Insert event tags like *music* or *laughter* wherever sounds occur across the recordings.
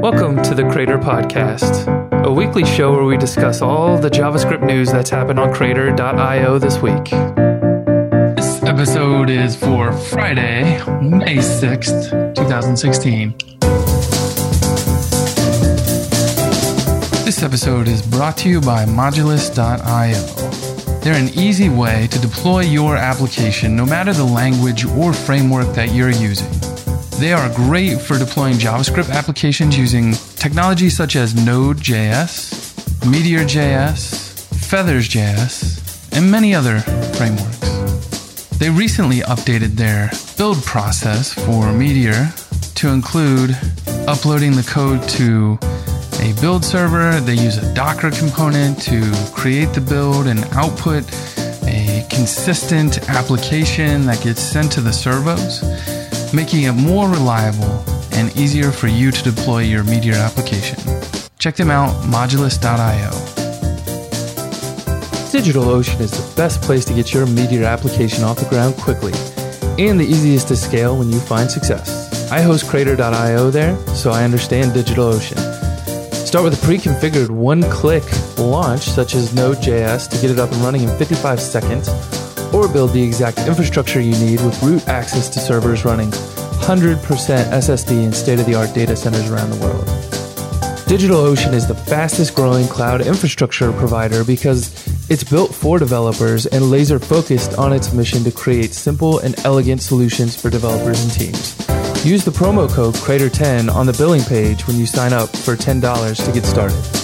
Welcome to the Crater Podcast, a weekly show where we discuss all the JavaScript news that's happened on Crater.io this week. This episode is for Friday, May 6th, 2016. This episode is brought to you by Modulus.io. They're an easy way to deploy your application no matter the language or framework that you're using. They are great for deploying JavaScript applications using technologies such as Node.js, Meteor.js, Feathers.js, and many other frameworks. They recently updated their build process for Meteor to include uploading the code to a build server. They use a Docker component to create the build and output a consistent application that gets sent to the servos making it more reliable and easier for you to deploy your Meteor application. Check them out, modulus.io. DigitalOcean is the best place to get your Meteor application off the ground quickly and the easiest to scale when you find success. I host Crater.io there, so I understand DigitalOcean. Start with a pre-configured one-click launch such as Node.js to get it up and running in 55 seconds or build the exact infrastructure you need with root access to servers running 100% SSD in state of the art data centers around the world. DigitalOcean is the fastest growing cloud infrastructure provider because it's built for developers and laser focused on its mission to create simple and elegant solutions for developers and teams. Use the promo code Crater10 on the billing page when you sign up for $10 to get started.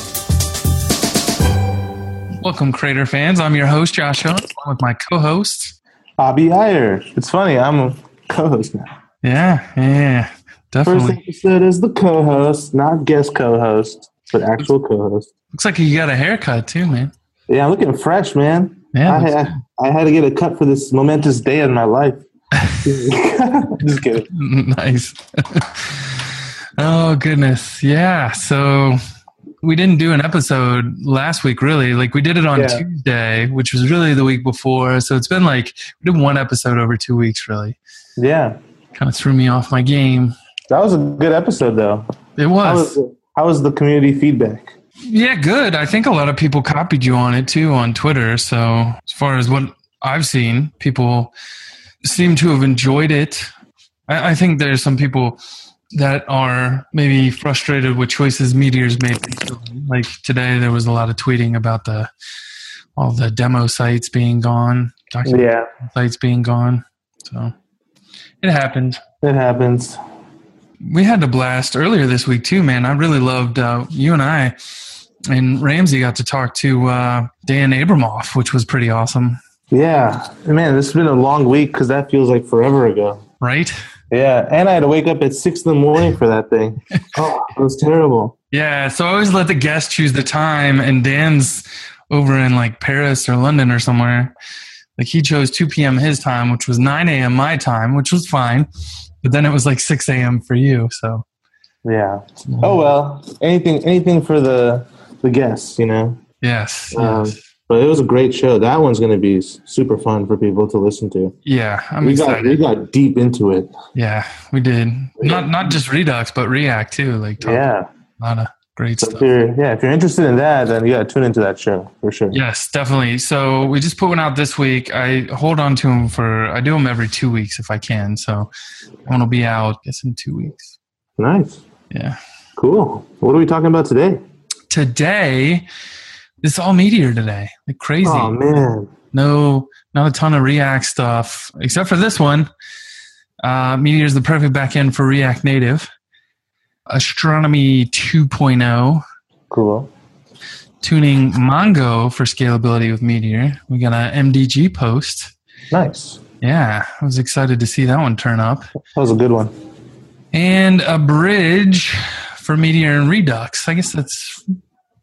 Welcome, Crater fans. I'm your host, Joshua, with my co host, Abhi Aiyer. It's funny, I'm a co host now. Yeah, yeah, definitely. First episode is the co host, not guest co host, but actual co host. Looks like you got a haircut too, man. Yeah, I'm looking fresh, man. Yeah, I, I, I had to get a cut for this momentous day in my life. *laughs* Just kidding. nice. *laughs* oh goodness, yeah. So we didn't do an episode last week, really. Like we did it on Yeah. Tuesday, which was really the week before. So it's been like we did one episode over two weeks, really. Yeah, Kind of threw me off my game. that was a good episode, though. It How was. was, how was the community feedback? Yeah, good. I think a lot of people copied you on it too on Twitter. So, as far as what I've seen, people seem to have enjoyed it. I, I think there's some people that are maybe frustrated with choices Meteors made. Like today, there was a lot of tweeting about the all the demo sites being gone, document Yeah, sites being gone. So it happened. it happens. We had a blast earlier this week too, man. I really loved uh, you and I and Ramsey got to talk to uh, Dan Abramov, which was pretty awesome, Yeah, man, this has been a long week because that feels like forever ago. right? Yeah, and I had to wake up at six in the morning for that thing. *laughs* Oh, it was terrible. Yeah, so I always let the guests choose the time, and Dan's over in like Paris or London or somewhere. Like he chose 2 p.m. his time, which was 9 a.m. my time, which was fine. But then it was like 6 a.m. for you. So Yeah. Oh well, anything, anything for the the guests, you know. yes, Um, yes. But it was a great show. That one's going to be super fun for people to listen to. yeah, I'm we got excited. we got deep into it. Yeah, we did. Not not just Redux, but React too. Like Yeah. a lot of great So stuff. you're yeah, if you're interested in that, then you got to tune into that show for sure. Yes, definitely. So we just put one out this week. I hold on to them for. I do them every two weeks if I can. So one will be out. I guess in two weeks. Nice. Yeah. Cool. What are we talking about today? Today, it's all Meteor today. Like crazy. Oh man. No, not a ton of React stuff except for this one. Uh, Meteor is the perfect backend for React Native. Astronomy 2.0. Cool. tuning Mongo for scalability with Meteor. We got an MDG post. Nice. Yeah, I was excited to see that one turn up. That was a good one. And a bridge for Meteor and Redux. I guess that's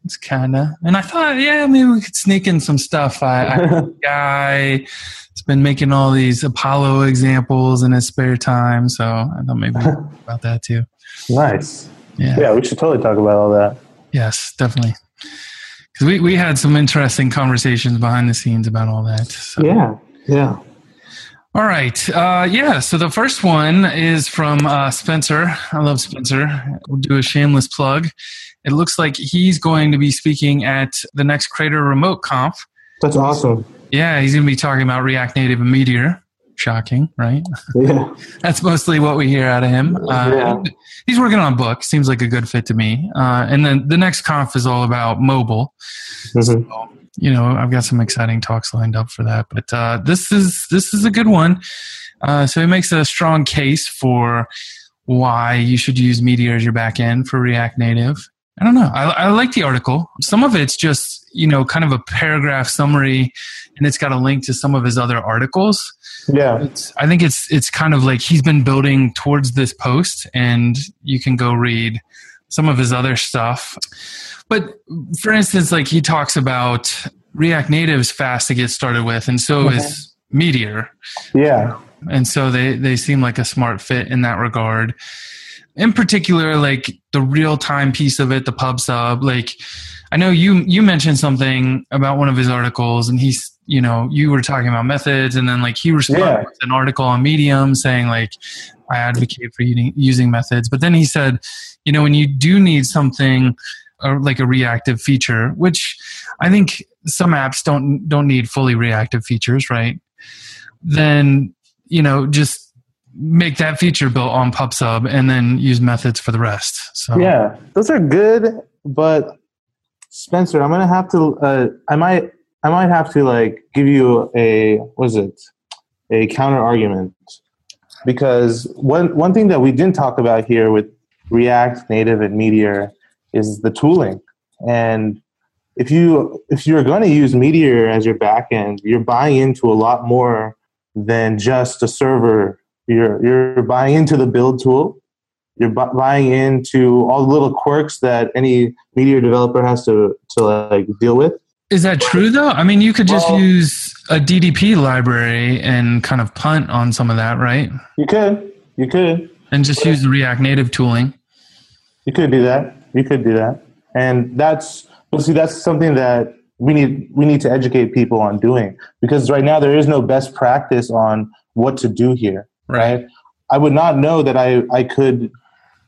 it's kind of. And I thought, yeah, maybe we could sneak in some stuff. I, I a *laughs* guy has been making all these Apollo examples in his spare time, so I thought maybe about that too. *laughs* nice. Yeah. Yeah, we should totally talk about all that. Yes, definitely. Because we, we had some interesting conversations behind the scenes about all that. So. Yeah. Yeah. All right. Uh, yeah. So the first one is from uh, Spencer. I love Spencer. We'll do a shameless plug. It looks like he's going to be speaking at the next Crater Remote Conf. That's awesome. Yeah, he's going to be talking about React Native and Meteor. Shocking, right? Yeah. *laughs* That's mostly what we hear out of him. Uh, Yeah. He's working on a book. Seems like a good fit to me. Uh, and then the next conf is all about mobile. Mhm. You know i've got some exciting talks lined up for that but uh, this is this is a good one. Uh, so it makes a strong case for why you should use meteor as your back end for react native. I don't know. I, I like the article. Some of it's just you know kind of a paragraph summary and it's got a link to some of his other articles. Yeah. it's, I think it's it's kind of like he's been building towards this post, and you can go read some of his other stuff. But for instance, like he talks about React Native's fast to get started with, and so is mm-hmm. Meteor, Yeah. and so they they seem like a smart fit in that regard. In particular, like the real time piece of it, the pub sub, like I know you you mentioned something about one of his articles, and he's you know you were talking about methods, and then like he responded Yeah. with an article on Medium saying like I advocate for using, using methods, but then he said, you know, when you do need something or like a reactive feature, which I think some apps don't don't need fully reactive features, right? Then you know just make that feature built on PubSub and then use methods for the rest. So Yeah. Those are good, but Spencer, I'm gonna have to. Uh, I might. I might have to like give you a. What is it? A counter argument, because one one thing that we didn't talk about here with React Native and Meteor is the tooling, and if you if you're going to use Meteor as your backend, you're buying into a lot more than just a server. You're you're buying into the build tool. You're bu- buying into all the little quirks that any Meteor developer has to to like deal with. is that true though? I mean, you could just Well- use a DDP library and kind of punt on some of that, right? You could, you could, And just use the React Native tooling. you could do that. You could do that, and that's well, see that's something that we need we need to educate people on doing because right now there is no best practice on what to do here. right? I would not know that I, I could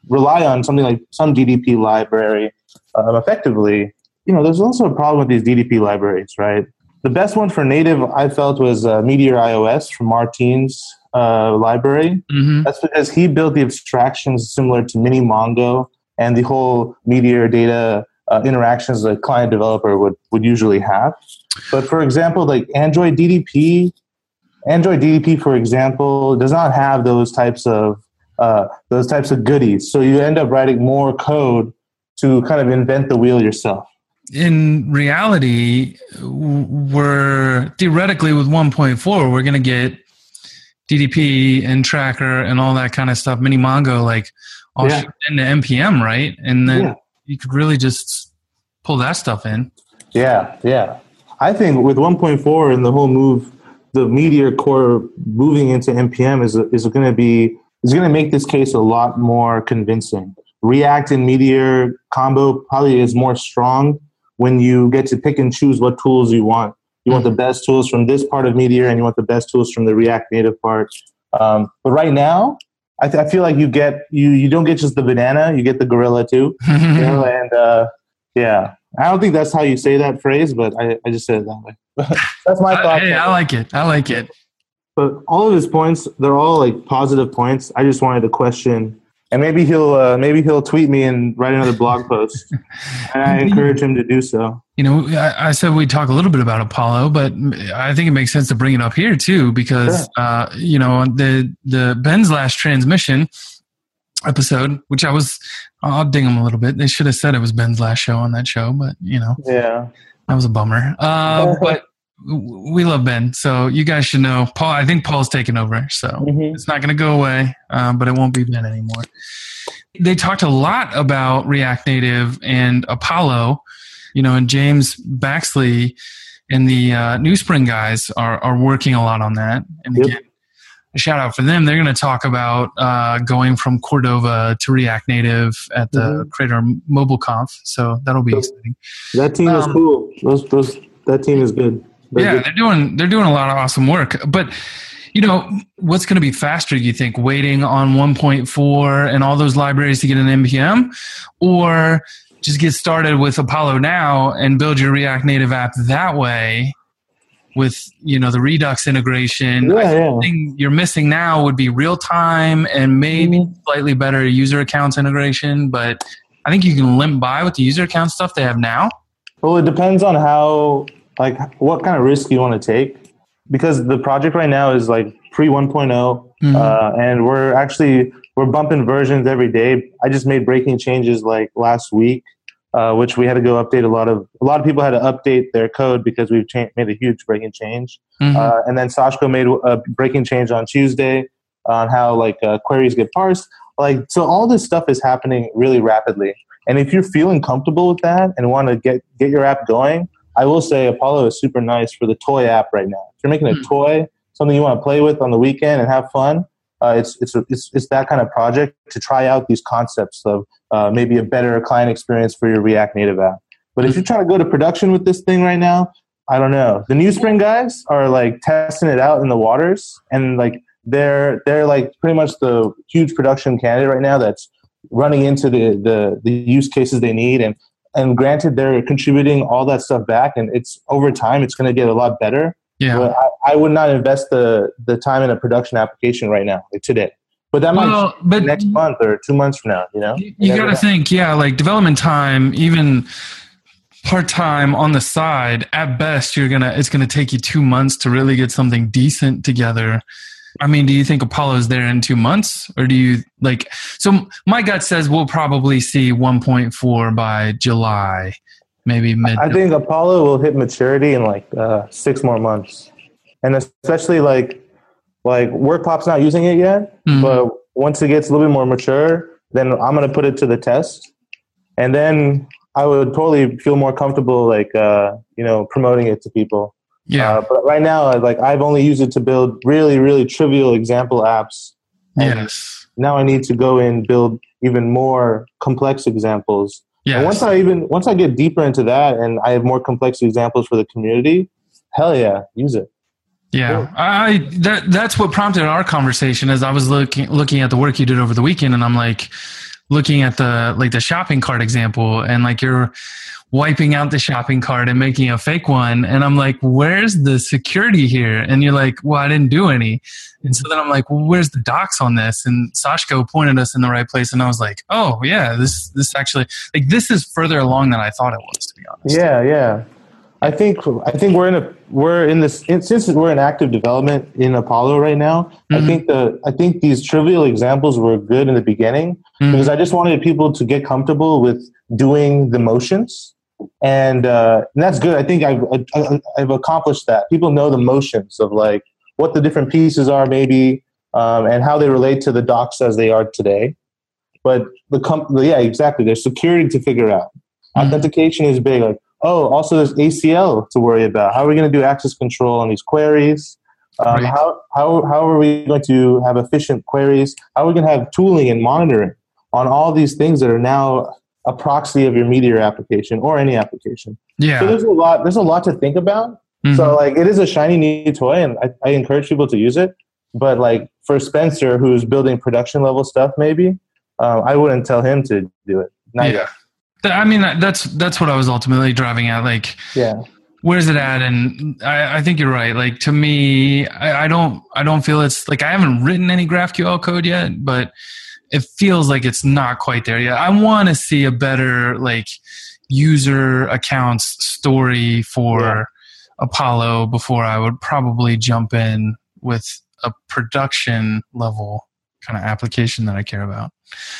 rely on something like some DDP library um, effectively. You know, there's also a problem with these DDP libraries, right? The best one for native I felt was uh, Meteor iOS from Martin's uh, library. hmm That's because he built the abstractions similar to Mini Mongo and the whole Meteor data uh, interactions a client developer would, would usually have. But for example, like Android DDP, Android DDP, for example, does not have those types of uh, those types of goodies. So you end up writing more code to kind of invent the wheel yourself. In reality, we're theoretically with 1.4, we're going to get DDP and tracker and all that kind of stuff, mini Mongo, like all Yeah. into NPM, right? And then Yeah. you could really just pull that stuff in. Yeah, yeah. I think with 1.4 and the whole move, the Meteor core moving into npm is is going to be is going to make this case a lot more convincing. React and Meteor combo probably is more strong when you get to pick and choose what tools you want. You want the best tools from this part of Meteor, and you want the best tools from the React Native part. Um, but right now, I, th- I feel like you get you you don't get just the banana, you get the gorilla too *laughs* you know, and uh, yeah, I don't think that's how you say that phrase, but I, I just said it that way. *laughs* that's my thought. hey, I like it. I like it. but all of his points, they're all like positive points. I just wanted to question, and maybe he'll uh, maybe he'll tweet me and write another blog post, *laughs* and I encourage him to do so. You know, I, I said we'd talk a little bit about Apollo, but I think it makes sense to bring it up here too because Sure. uh, you know the the Ben's last transmission episode, which I was I'll ding them a little bit. They should have said it was Ben's last show on that show, but you know Yeah, that was a bummer. Uh, *laughs* but we love Ben, so you guys should know. Paul, I think Paul's taking over, so Mhm. it's not going to go away, um, but it won't be Ben anymore. They talked a lot about React Native and Apollo, you know, and James Baxley and the uh, NewSpring guys are are working a lot on that. And Yep. again, a shout out for them. They're going to talk about uh, going from Cordova to React Native at the Mhm. Crater Mobile Conf, so that'll be Yep. exciting. that team is Um, cool. Those those that team is good. They're yeah good. they're doing they're doing a lot of awesome work but you know, what's going to be faster, you think, waiting on 1.4 and all those libraries to get an NPM? Or just get started with Apollo now and build your React Native app that way with you know the Redux integration. Yeah, I yeah. think you're missing now would be real time and maybe Mhm. slightly better user accounts integration, but I think you can limp by with the user account stuff they have now. Well, it depends on how, like, what kind of risk you want to take. Because the project right now is like pre 1.0, Mhm. uh, and we're actually we're bumping versions every day. I just made breaking changes like last week, uh, which we had to go update a lot of. A lot of people had to update their code because we've cha- made a huge breaking change. Mhm. Uh, and then Sashko made a breaking change on Tuesday on how like uh, queries get parsed. Like so, all this stuff is happening really rapidly. And if you're feeling comfortable with that and want to get get your app going, I will say Apollo is super nice for the toy app right now. If you're making a Hmm. toy, something you want to play with on the weekend and have fun, uh, it's, it's it's it's that kind of project to try out these concepts of uh, maybe a better client experience for your React Native app. But if you're trying to go to production with this thing right now, I don't know. The NewSpring guys are like testing it out in the waters, and like they're they're like pretty much the huge production candidate right now that's running into the the, the use cases they need and and granted they're contributing all that stuff back and it's over time it's going to get a lot better yeah. but I, I would not invest the the time in a production application right now like today but that might well, but next month or two months from now you know you, never got to think, yeah, like development time, even part time on the side, at best, you're gonna it's gonna take you two months to really get something decent together. I mean, do you think Apollo's there in two months, or do you like? So my gut says we'll probably see 1.4 by July, maybe mid. I think Apollo will hit maturity in like uh, six more months, and especially like like WorkPop's not using it yet, Mhm. but once it gets a little bit more mature, then I'm gonna put it to the test, and then I would totally feel more comfortable like uh, you know promoting it to people. Yeah, Uh, but right now, like I've only used it to build really really trivial example apps. yes, Now I need to go and build even more complex examples Yeah. once I even once I get deeper into that and I have more complex examples for the community, hell yeah, use it. Yeah, I that that's what prompted our conversation as I was looking looking at the work you did over the weekend, and I'm like looking at the like the shopping cart example, and like you're wiping out the shopping cart and making a fake one, and I'm like, where's the security here? And you're like, well, I didn't do any, and so then I'm like, well, where's the docs on this? And Sashko pointed us in the right place, and I was like, oh yeah, this this actually like this is further along than I thought it was, to be honest. Yeah, yeah. I think I think we're in a we're in this since we're in active development in Apollo right now. I Mhm. think the I think these trivial examples were good in the beginning Mhm. because I just wanted people to get comfortable with doing the motions, and, uh, and that's good. I think I've I've accomplished that. People know the motions of like what the different pieces are, maybe, um, and how they relate to the docs as they are today. But the com- yeah, exactly. There's security to figure out. Mhm. Authentication is big. Like, oh, also there's ACL to worry about. How are we going to do access control on these queries? Um, Right. how, how, how are we going to have efficient queries? How are we going to have tooling and monitoring on all these things that are now a proxy of your Meteor application or any application? yeah. So there's a lot. There's a lot to think about. Mhm. So like, it is a shiny new toy, and I, I encourage people to use it. But like for Spencer, who's building production level stuff, maybe um, I wouldn't tell him to do it. Not yeah. yet. I mean, that's that's what I was ultimately driving at. Like, Yeah. where's it at? And I, I think you're right. Like to me, I, I don't I don't feel it's like I haven't written any GraphQL code yet, but it feels like it's not quite there yet. I want to see a better like user accounts story for Yeah. Apollo before I would probably jump in with a production level kind of application that I care about.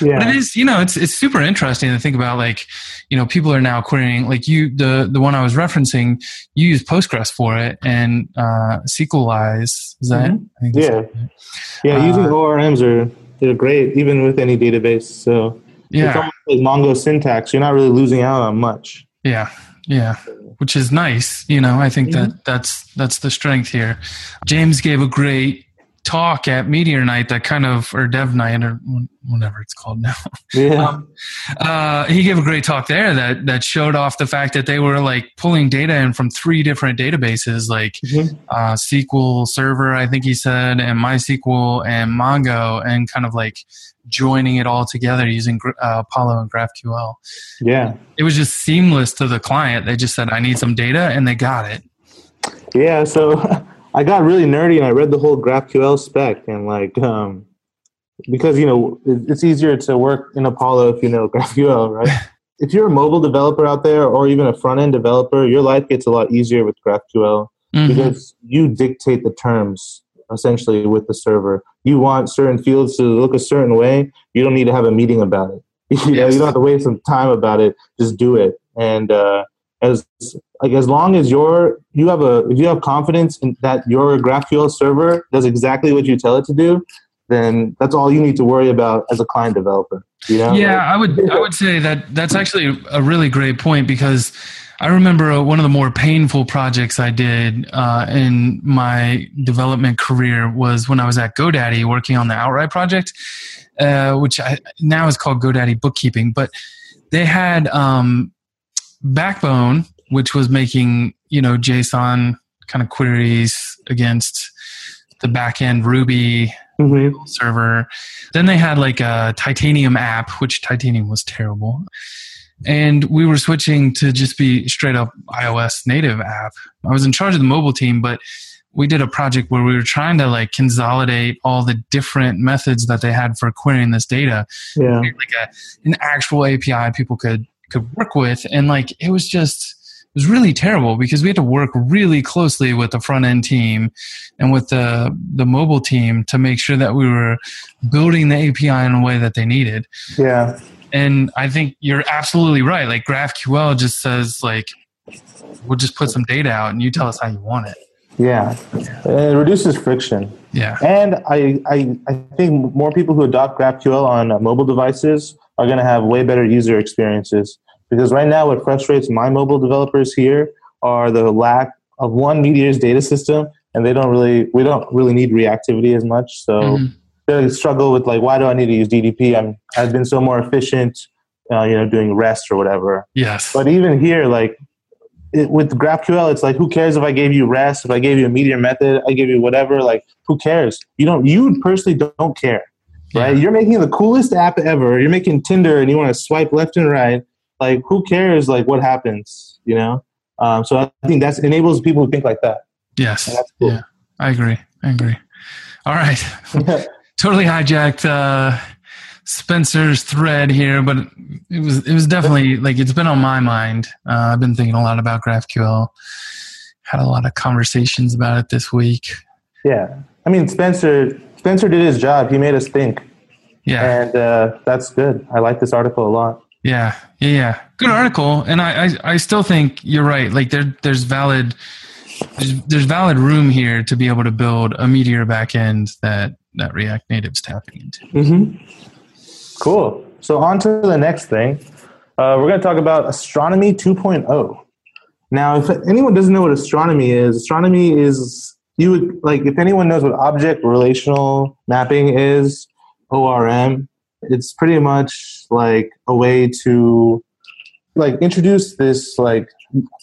Yeah. But it is, you know, it's it's super interesting to think about. Like, you know, people are now querying. Like you, the the one I was referencing, you use Postgres for it, and uh, Sequelize. Is that? Mhm. I think Yeah. Yeah, using Uh, ORMs are they're great even with any database. So it's Yeah. almost like Mongo syntax. You're not really losing out on much. Yeah. Yeah. Which is nice. You know, I think Mm-hmm. that that's that's the strength here. James gave a great talk at Meteor Night that kind of, or Dev Night, or whatever it's called now. Yeah. Um, uh, he gave a great talk there that that showed off the fact that they were like pulling data in from three different databases, like Mhm. uh, SQL Server, I think he said, and MySQL and Mongo, and kind of like joining it all together using uh, Apollo and GraphQL. Yeah. It was just seamless to the client. They just said, "I need some data," and they got it. Yeah, so *laughs* I got really nerdy and I read the whole GraphQL spec and like um because you know it's easier to work in Apollo if you know *laughs* GraphQL, right? *laughs* if you're a mobile developer out there or even a front end developer, your life gets a lot easier with GraphQL Mhm. because you dictate the terms essentially with the server. You want certain fields to look a certain way, you don't need to have a meeting about it. *laughs* you, know, Yes. you don't have to waste some time about it. Just do it. And uh, as like as long as you're you have a if you have confidence in that your GraphQL server does exactly what you tell it to do, then that's all you need to worry about as a client developer. You know? Yeah, Like, I would I would say that that's actually a really great point because I remember one of the more painful projects I did uh, in my development career was when I was at GoDaddy working on the Outright project, uh, which I, now is called GoDaddy Bookkeeping. But they had um, Backbone, which was making you know JSON kind of queries against the backend Ruby mhm. server. Then they had like a Titanium app, which Titanium was terrible. And we were switching to just be straight up iOS native app. I was in charge of the mobile team, but we did a project where we were trying to like consolidate all the different methods that they had for querying this data Yeah. like a, an actual API people could could work with, and like it was just it was really terrible because we had to work really closely with the front end team and with the the mobile team to make sure that we were building the API in a way that they needed. Yeah. And I think you're absolutely right. Like GraphQL just says like we'll just put some data out and you tell us how you want it. Yeah. It reduces friction. Yeah. And I, I, I think more people who adopt GraphQL on uh, mobile devices are going to have way better user experiences. Because right now, what frustrates my mobile developers here are the lack of one Meteor's data system, and they don't really, we don't really need reactivity as much. So Mhm. they struggle with like, why do I need to use DDP? I'm, I've been so more efficient, uh, you know, doing REST or whatever. Yes. But even here, like it, with GraphQL, it's like who cares if I gave you REST, if I gave you a Meteor method, I give you whatever. Like who cares? You don't. You personally don't care, right? Yeah. You're making the coolest app ever. You're making Tinder, and you want to swipe left and right. Like who cares? Like what happens? You know. Um, so I think that enables people to think like that. Yes. Cool. Yeah. I agree. I agree. All right. *laughs* totally hijacked uh, Spencer's thread here, but it was it was definitely like it's been on my mind. Uh, I've been thinking a lot about GraphQL. Had a lot of conversations about it this week. yeah. I mean, Spencer. Spencer did his job. He made us think, Yeah, and uh, that's good. I like this article a lot. yeah, yeah, yeah. Good article, and I, I, I still think you're right. Like there, there's valid, there's, there's valid room here to be able to build a Meteor backend that that React Native's tapping into. Mm-hmm. Cool. So on to the next thing. Uh, we're going to talk about astronomy 2.0. Now, if anyone doesn't know what astronomy is, astronomy is you would like if anyone knows what object relational mapping is, ORM. It's pretty much like a way to like introduce this like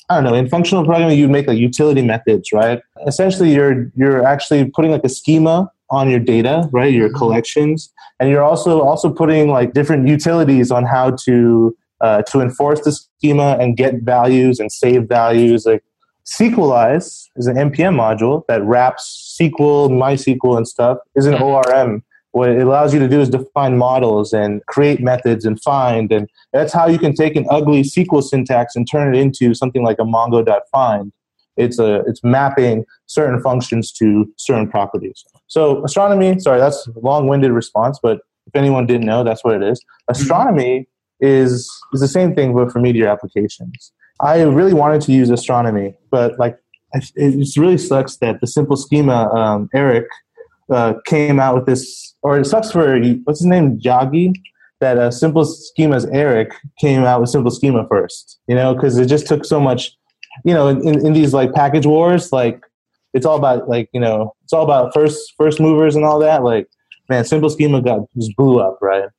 I don't know in functional programming you'd make like utility methods, right? Essentially, you're you're actually putting like a schema on your data, right? Your collections, and you're also also putting like different utilities on how to uh, to enforce the schema and get values and save values. Like Sequelize is an npm module that wraps SQL, MySQL, and stuff. Is an hmm. ORM. What it allows you to do is define models and create methods and find, and that's how you can take an ugly SQL syntax and turn it into something like a Mongo.find. It's a it's mapping certain functions to certain properties. So astronomy, sorry, that's a long-winded response, but if anyone didn't know, that's what it is. Hmm. Astronomy is is the same thing, but for meteor applications. I really wanted to use astronomy, but like it just really sucks that the simple schema um, Eric uh, came out with this, or it sucks for what's his name, Jagi, that uh, simple schemas Eric came out with simple schema first. You know, because it just took so much. You know, in, in these like package wars, like it's all about like you know it's all about first first movers and all that. Like man, simple schema got just blew up, right?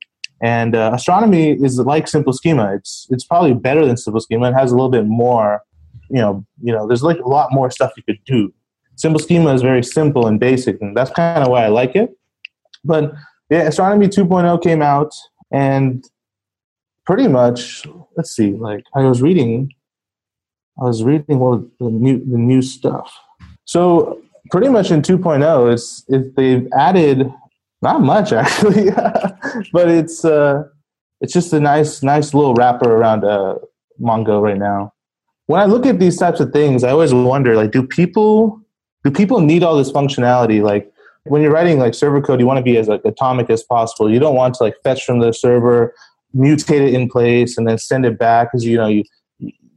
And uh, astronomy is like simple schema. It's it's probably better than simple schema. It has a little bit more, you know, you know. There's like a lot more stuff you could do. Simple schema is very simple and basic, and that's kind of why I like it. But yeah, astronomy 2.0 came out, and pretty much, let's see, like I was reading, I was reading all the new the new stuff. So pretty much in 2.0, it's it, they've added not much *laughs* actually, but it's uh, it's just a nice nice little wrapper around uh, Mongo right now. When I look at these types of things, I always wonder like, do people do people need all this functionality? Like when you're writing like server code, you want to be as like atomic as possible. You don't want to like fetch from the server, mutate it in place, and then send it back because you know you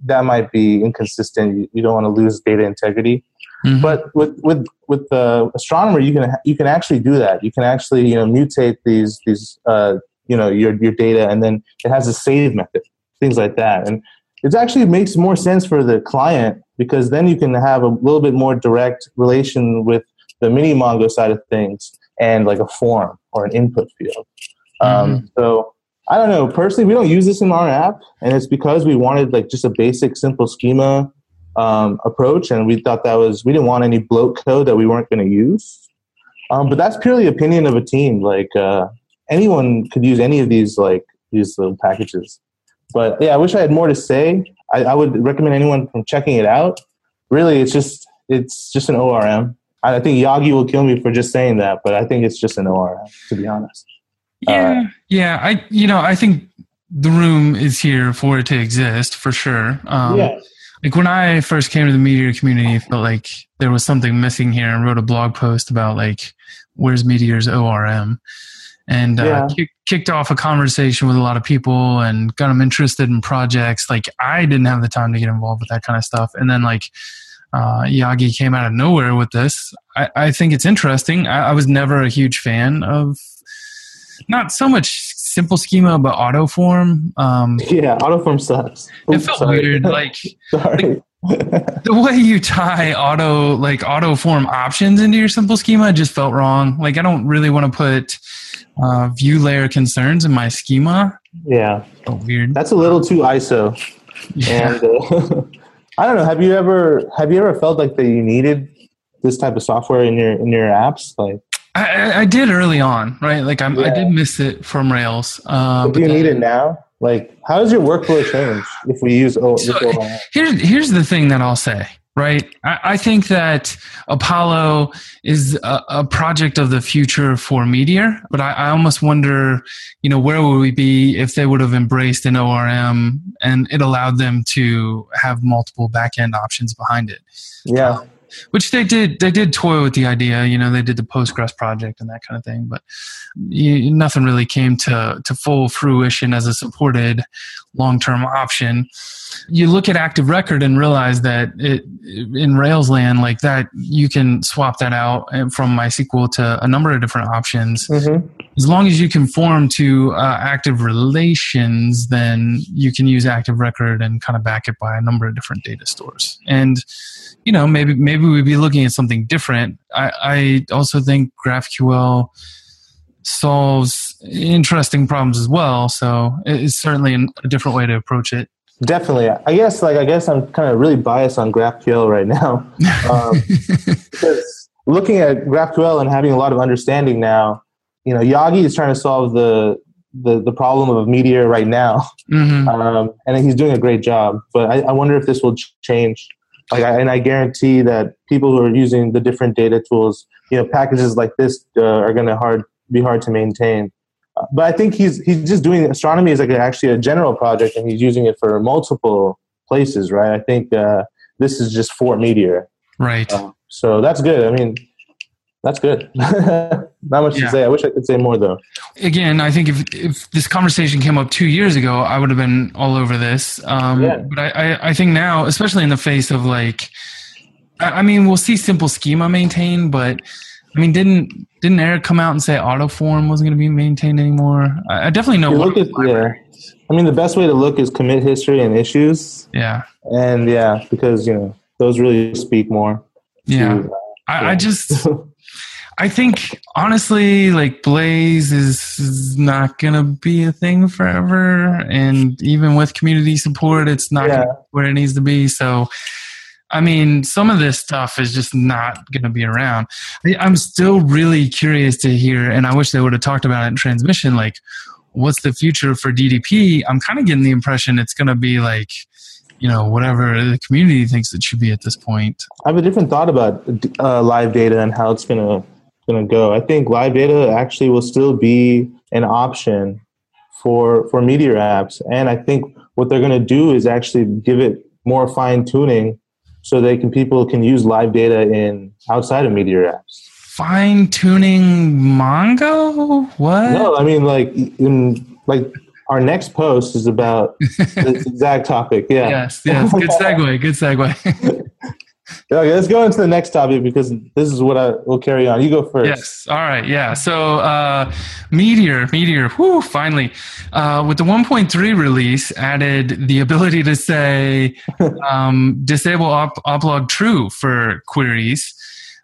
that might be inconsistent. You, you don't want to lose data integrity. Mm-hmm. But with with with the astronomer, you can you can actually do that. You can actually you know mutate these these uh, you know your your data, and then it has a save method, things like that, and it actually makes more sense for the client because then you can have a little bit more direct relation with the mini Mongo side of things and like a form or an input field. Um, mm-hmm. Um, so I don't know. Personally, we don't use this in our app, and it's because we wanted like just a basic, simple schema um, approach, and we thought that was we didn't want any bloat code that we weren't going to use. Um, but that's purely opinion of a team. Like uh, anyone could use any of these like these little packages. But yeah, I wish I had more to say. I, I would recommend anyone from checking it out. Really, it's just it's just an ORM. I think Jagi will kill me for just saying that, but I think it's just an ORM to be honest. Yeah, uh, yeah. I you know I think the room is here for it to exist for sure. Um, yeah like when I first came to the Meteor community, I felt like there was something missing here and wrote a blog post about like where's Meteor's ORM, and uh, yeah. kick, kicked off a conversation with a lot of people and got them interested in projects. Like I didn't have the time to get involved with that kind of stuff, and then like uh, Jagi came out of nowhere with this. I, I think it's interesting. I, I was never a huge fan of not so much simple schema, but Autoform. Um, *laughs* yeah, Autoform sucks. Oops, it felt sorry. weird. *laughs* Like, sorry. Like, *laughs* the way you tie auto like Autoform options into your simple schema just felt wrong. Like I don't really want to put uh, view layer concerns in my schema. Yeah, weird. That's a little too ISO. Yeah. And uh, I don't know. Have you ever have you ever felt like that you needed this type of software in your in your apps? Like I, I did early on, right? Like yeah. i did miss it from Rails. Uh, but do you then, need it now? Like, how does your workflow change if we use o- so here's here's the thing that I'll say. Right, I, I think that Apollo is a, a, project of the future for Meteor, but I, I almost wonder, you know, where would we be if they would have embraced an ORM and it allowed them to have multiple backend options behind it? Yeah. Um, which they did they did toy with the idea you know they did the postgres project and that kind of thing but you, nothing really came to to full fruition as a supported long-term option. You look at active record and realize that it in rails land like that you can swap that out from mysql to a number of different options. Mm-hmm. as long as you conform to uh, active relations then you can use active record and kind of back it by a number of different data stores. And you know maybe maybe we'd be looking at something different. I, I also think graphql solves interesting problems as well so it's certainly a different way to approach it. Definitely. I guess like i guess i'm kind of really biased on graphql right now. *laughs* Um, because looking at graphql and having a lot of understanding now you know jagi is trying to solve the the, the problem of meteor right now. Mm-hmm. um, and he's doing a great job but I, I wonder if this will change like, I, and I guarantee that people who are using the different data tools, you know, packages like this uh, are going to hard be hard to maintain. Uh, but I think he's he's just doing astronomy is like a, actually a general project, and he's using it for multiple places, right? I think uh, this is just for Meteor, right? Uh, so that's good. I mean, that's good. *laughs* Not much yeah. to say. I wish I could say more though. Again, I think if if this conversation came up two years ago, I would have been all over this. Um, yeah. But I, I, I think now, especially in the face of like, I, I mean, we'll see simple schema maintained, but I mean, didn't didn't Eric come out and say Autoform wasn't going to be maintained anymore? I, I definitely know. Look at, yeah. I mean, the best way to look is commit history and issues. Yeah. And yeah, because you know those really speak more. Yeah. To, uh, I, Yeah. I just *laughs* I think honestly, like Blaze is, is not gonna be a thing forever, and even with community support, it's not Yeah. where it needs to be. So, I mean, some of this stuff is just not gonna be around. I- I'm still really curious to hear, and I wish they would have talked about it in transmission. Like, what's the future for DDP? I'm kind of getting the impression it's gonna be like, you know, whatever the community thinks it should be at this point. I have a different thought about uh, live data and how it's gonna gonna go. I think live data actually will still be an option for for Meteor apps, and I think what they're gonna do is actually give it more fine tuning so they can people can use live data in outside of Meteor apps. Fine tuning Mongo? What? No, I mean like in like our next post is about *laughs* this exact topic. Yeah. Yes, yes. Good segue. Good segue. *laughs* Okay, let's go into the next topic because this is what I will carry on. You go first. yes. All right. Yeah. So, uh, Meteor, Meteor, whoo, finally, uh, with the 1.3 release, added the ability to say *laughs* um, disable op- oplog true for queries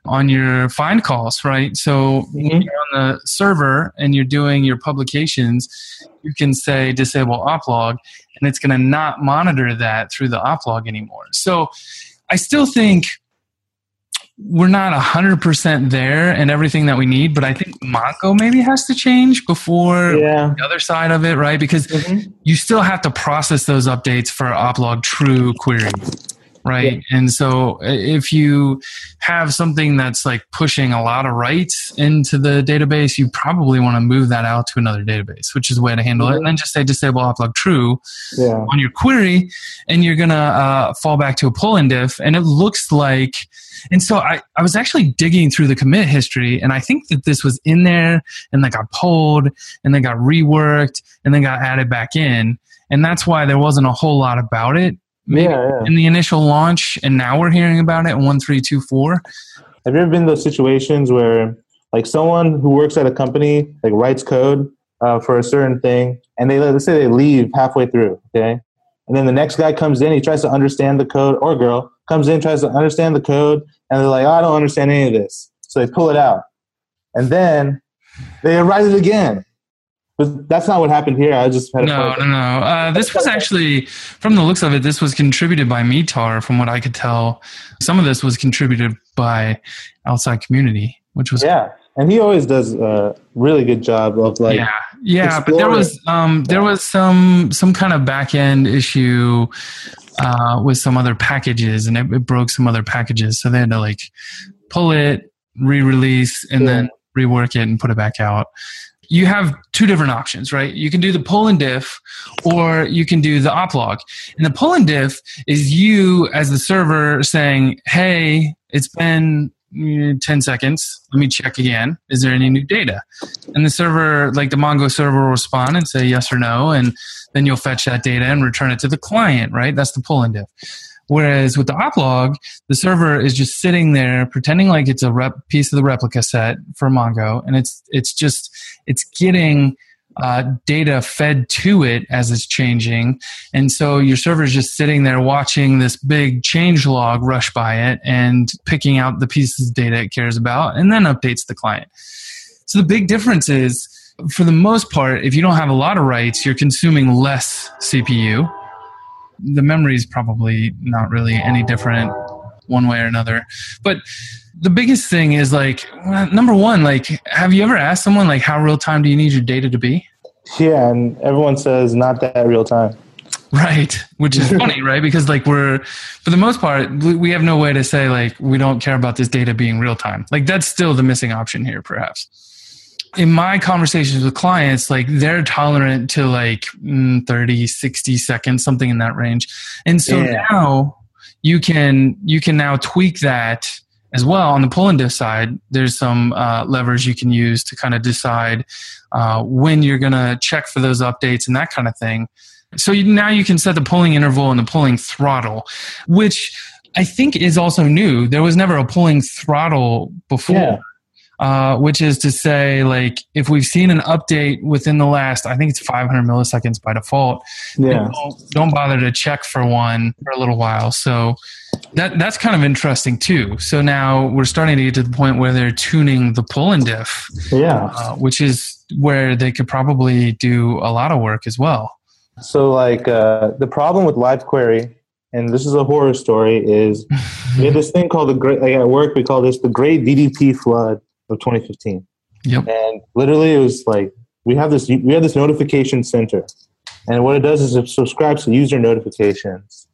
on your find calls, right? So, when Mhm. you're on the server and you're doing your publications, you can say disable oplog, and it's going to not monitor that through the oplog anymore. So, I still think we're not 100% there and everything that we need, but I think Mongo maybe has to change before Yeah. the other side of it, right? Because Mhm. you still have to process those updates for oplog true query, right? And so if you have something that's like pushing a lot of writes into the database, you probably want to move that out to another database, which is the way to handle it. And then just say disable oplog true Yeah. on your query and you're gonna uh, fall back to a pull-in diff and it looks like and so I, I was actually digging through the commit history and i think that this was in there and then got pulled and then got reworked and then got added back in and that's why there wasn't a whole lot about it Yeah, yeah. in the initial launch and now we're hearing about it in 1324 Have you ever been those situations where, like, someone who works at a company like writes code uh, for a certain thing, and they let's say they leave halfway through, okay, and then the next guy comes in, he tries to understand the code, or girl comes in, tries to understand the code, and they're like, oh, I don't understand any of this, so they pull it out, and then they write it again. But that's not what happened here. I just had a no no no. Uh, this was actually from the looks of it this was contributed by mitar from what i could tell. Some of this was contributed by outside community which was Yeah, and he always does a really good job of like yeah yeah but there was um there was some some kind of back end issue uh with some other packages and it, it broke some other packages. So they had to like pull it re-release and then rework it and put it back out you have two different options right? You can do the pull and diff or you can do the oplog and the pull and diff is you as the server saying hey it's been mm, 10 seconds. Let me check again. Is there any new data? And the server like the mongo server will respond and say yes or no and then you'll fetch that data and return it to the client right? That's the pull and diff whereas with the oplog the server is just sitting there pretending like it's a rep piece of the replica set for mongo and it's it's just it's getting uh, data fed to it as it's changing and so your server is just sitting there watching this big change log rush by it and picking out the pieces of data it cares about and then updates the client so the big difference is, for the most part, if you don't have a lot of writes, you're consuming less CPU. The memory is probably not really any different one way or another. But the biggest thing is like, number one, like, have you ever asked someone like, how real time do you need your data to be? yeah, and everyone says not that real time. Right, which is *laughs* funny, right? Because like we're, for the most part, we have no way to say like we don't care about this data being real time. Like that's still the missing option here, perhaps. In my conversations with clients, like they're tolerant to like mm, 30, 60 seconds, something in that range. And so Yeah. now you can you can now tweak that as well on the pull and diff side. There's some uh, levers you can use to kind of decide uh, when you're going to check for those updates and that kind of thing. So you, now you can set the pulling interval and the pulling throttle, which I think is also new. There was never a pulling throttle before. Yeah. Uh, which is to say, like, if we've seen an update within the last, I think it's 500 milliseconds by default, Yeah. don't, don't bother to check for one for a little while. So that that's kind of interesting too. So now we're starting to get to the point where they're tuning the pull and diff, Yeah. uh, which is where they could probably do a lot of work as well. So like uh, the problem with live query, and this is a horror story, is *laughs* we had this thing called the great. Like at work, we call this the Great DDP Flood of 2015. Yep. And literally, it was like we have this we have this notification center, and what it does is it subscribes to user notifications.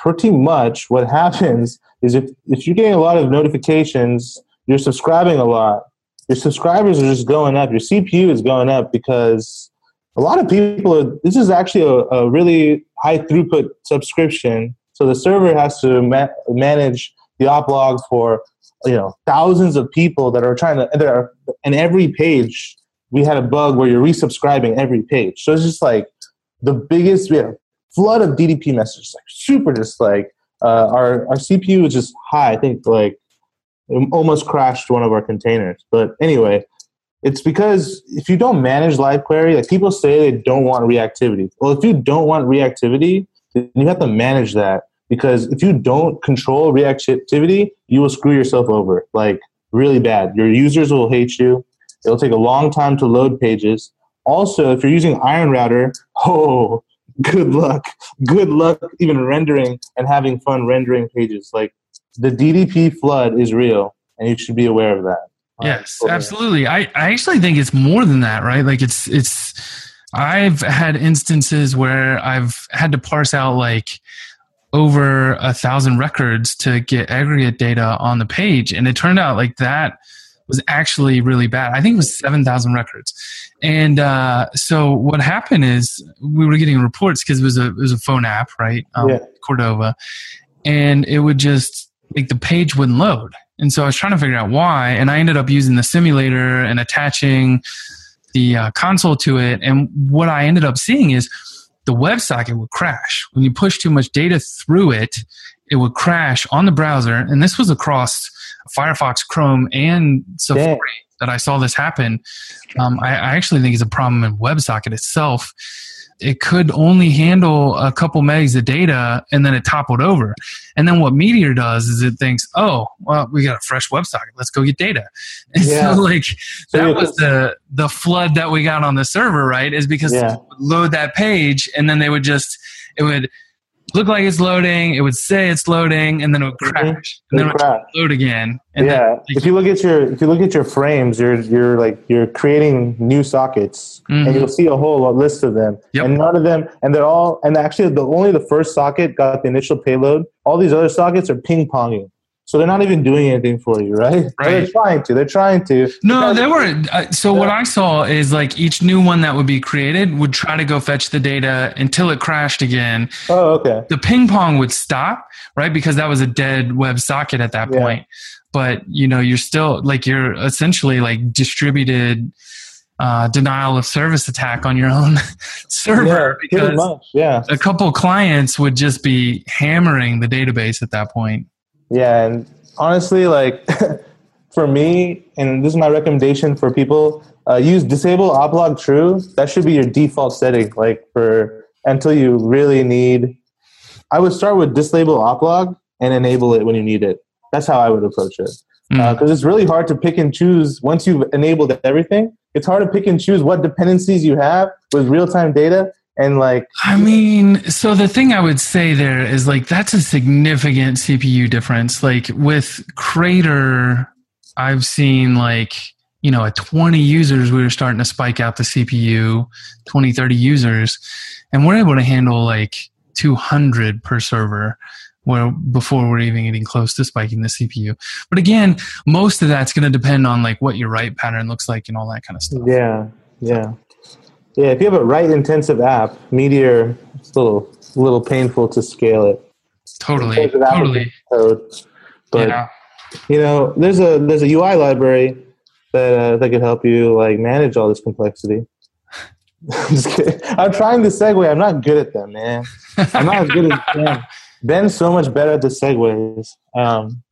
Pretty much, what *laughs* happens is if if you're getting a lot of notifications, you're subscribing a lot. Your subscribers are just going up. Your CPU is going up because a lot of people are. This is actually a, a really high throughput subscription, so the server has to ma- manage the op log for you know thousands of people that are trying to that are and every page we had a bug where you're resubscribing every page. So it's just like the biggest yeah, flood of ddp messages like super just like uh, our our cpu is just high. I think like almost crashed one of our containers. But anyway it's because if you don't manage live query like people say they don't want reactivity. Well if you don't want reactivity then you have to manage that because if you don't control reactivity, you will screw yourself over like really bad. Your users will hate you. It'll take a long time to load pages. Also, if you're using Iron Router, *laughs* oh, good luck. Good luck even rendering and having fun rendering pages. Like the DDP flood is real, and you should be aware of that. Yes, absolutely. I, I actually think it's more than that, right? Like it's it's I've had instances where I've had to parse out like over a thousand records to get aggregate data on the page. And it turned out like that was actually really bad. I think it was 7,000 records. And uh, so what happened is we were getting reports because it was a it was a phone app, right? Um, Yeah. Cordova, and it would just like the page wouldn't load. And so I was trying to figure out why, and I ended up using the simulator and attaching the uh, console to it. And what I ended up seeing is the WebSocket would crash when you push too much data through it. It would crash on the browser, and this was across Firefox, Chrome, and Safari Dang. that I saw this happen. Um, I, I actually think it's a problem in WebSocket itself. It could only handle a couple megs of data, and then it toppled over. And then what Meteor does is it thinks, "Oh, well, we got a fresh WebSocket. Let's go get data." *laughs* And Yeah. so, like, So that was was- the the flood that we got on the server, right? Is because Yeah. load that page, and then they would just it would look like it's loading. It would say it's loading, and then it would Mhm. crash, and then it would crashed. load again. And then, yeah, like- if you look at your if you look at your frames, you're you're like you're creating new sockets, Mhm. and you'll see a whole list of them, Yep. and none of them, and they're all, and actually the only the first socket got the initial payload. All these other sockets are ping ponging, so they're not even doing anything for you, right? But They're trying to. They're trying to. No, they were. Uh, so what I saw is like each new one that would be created would try to go fetch the data until it crashed again. Oh, okay. The ping pong would stop, right? Because that was a dead web socket at that Yeah. point. But you know, you're still like you're essentially like distributed uh, denial of service attack on your *laughs* own server Yeah, because much. Yeah, a couple clients would just be hammering the database at that point. Yeah, and honestly, like *laughs* for me, and this is my recommendation for people: uh, use disable oplog true. That should be your default setting. Like for until you really need, I would start with disable oplog and enable it when you need it. That's how I would approach it Mm. because it's really hard to pick and choose once you've enabled everything. It's hard to pick and choose what dependencies you have with real time data and like I mean, so the thing I would say there is like that's a significant CPU difference. Like with Crater, I've seen like, you know, at 20 users, we were starting to spike out the CPU, 20, 30 users, and we're able to handle like 200 per server. where before we're even getting close to spiking the CPU. But again, most of that's going to depend on like what your write pattern looks like and all that kind of stuff. Yeah, yeah, yeah. If you have a write intensive app, Meteor, it's a little, a little painful to scale it. Totally. Totally. Code. But yeah. you know, there's a there's a UI library that uh, that could help you like manage all this complexity. *laughs* I'm just kidding. I'm trying to segue. I'm not good at them, man. I'm not as good as *laughs* Ben. Ben's so much better at the segues. Um,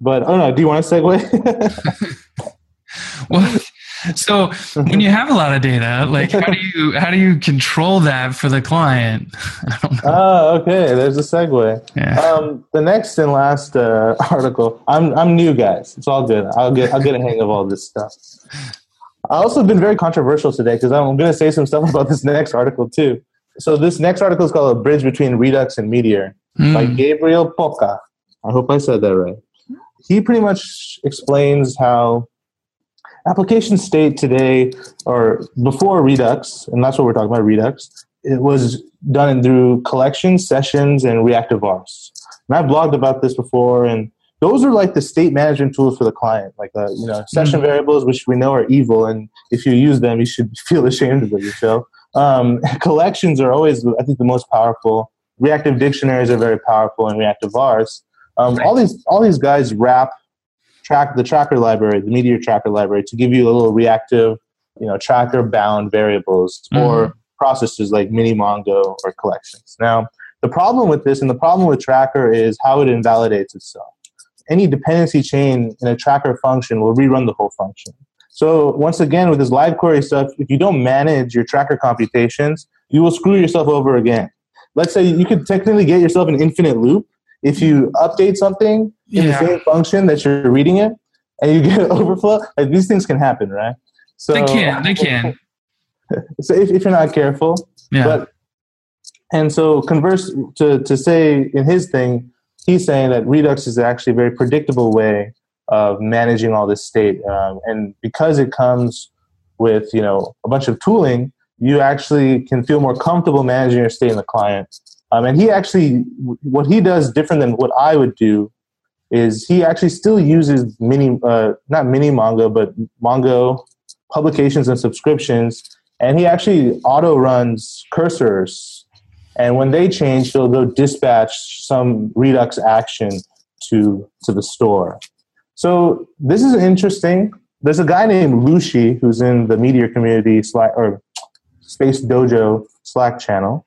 but I don't know. Do you want to segue? *laughs* well, so when you have a lot of data, like how do *laughs* you how do you control that for the client? *laughs* Oh, okay. There's a segue. Yeah. Um, the next and last uh, *laughs* article. I'm I'm new, guys. It's all good. I'll get I'll get a hang of all this stuff. I also been very controversial today because I'm going to say some stuff about this next article too. So this next article is called "A Bridge Between Redux and Meteor" Mm. by Gabriel Poca. I hope I said that right. He pretty much explains how application state today or before Redux, and that's what we're talking about, Redux, it was done through collections, sessions, and reactive vars. And I've blogged about this before, and those are like the state management tools for the client, like the you know session variables, which we know are evil, and if you use them, you should *laughs* feel ashamed of yourself. Um, *laughs* collections are always, I think, the most powerful. Reactive dictionaries are very powerful, and reactive vars. Um, All these all these guys wrap track the tracker library, the Meteor tracker library, to give you a little reactive, you know, tracker bound variables or mm-hmm. processes like mini Mongo or collections. Now, the problem with this and the problem with tracker is how it invalidates itself. Any dependency chain in a tracker function will rerun the whole function. So once again, with this live query stuff, if you don't manage your tracker computations, you will screw yourself over again. Let's say you could technically get yourself an infinite loop if you update something in Yeah. the same function that you're reading it, and you get an *laughs* overflow. Like these things can happen, right? So They can. They can. *laughs* So if, if you're not careful, Yeah. but and so converse to to say in his thing, he's saying that Redux is actually a very predictable way of managing all this state, um, and because it comes with you know a bunch of tooling, you actually can feel more comfortable managing your state in the client. Um, and he actually, what he does different than what I would do, is he actually still uses mini, uh, not mini Mongo, but Mongo publications and subscriptions, and he actually auto runs cursors. And when they change, he'll go dispatch some Redux action to to the store. So this is interesting. There's a guy named Lucy who's in the Meteor community Slack or Space Dojo Slack channel,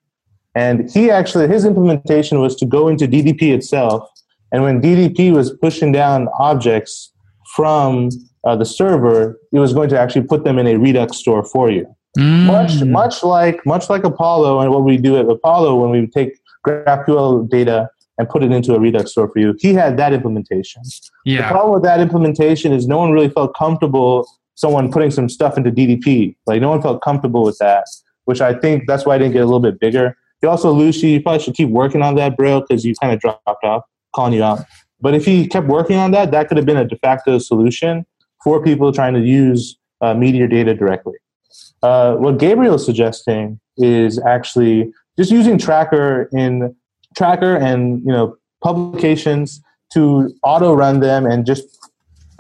and he actually his implementation was to go into DDP itself. And when DDP was pushing down objects from uh, the server, it was going to actually put them in a Redux store for you Mm. much much like much like Apollo and what we do at Apollo when we take GraphQL data and put it into a Redux store for you. He had that implementation. Yeah. The problem with that implementation is no one really felt comfortable someone putting some stuff into DDP. Like no one felt comfortable with that, which I think that's why I didn't get a little bit bigger. You also, Lucy, you probably should keep working on that, bro, because you kind of dropped off, calling you out. But if he kept working on that, that could have been a de facto solution for people trying to use uh, Meteor data directly. Uh, what Gabriel is suggesting is actually just using Tracker in Tracker and you know publications to auto run them and just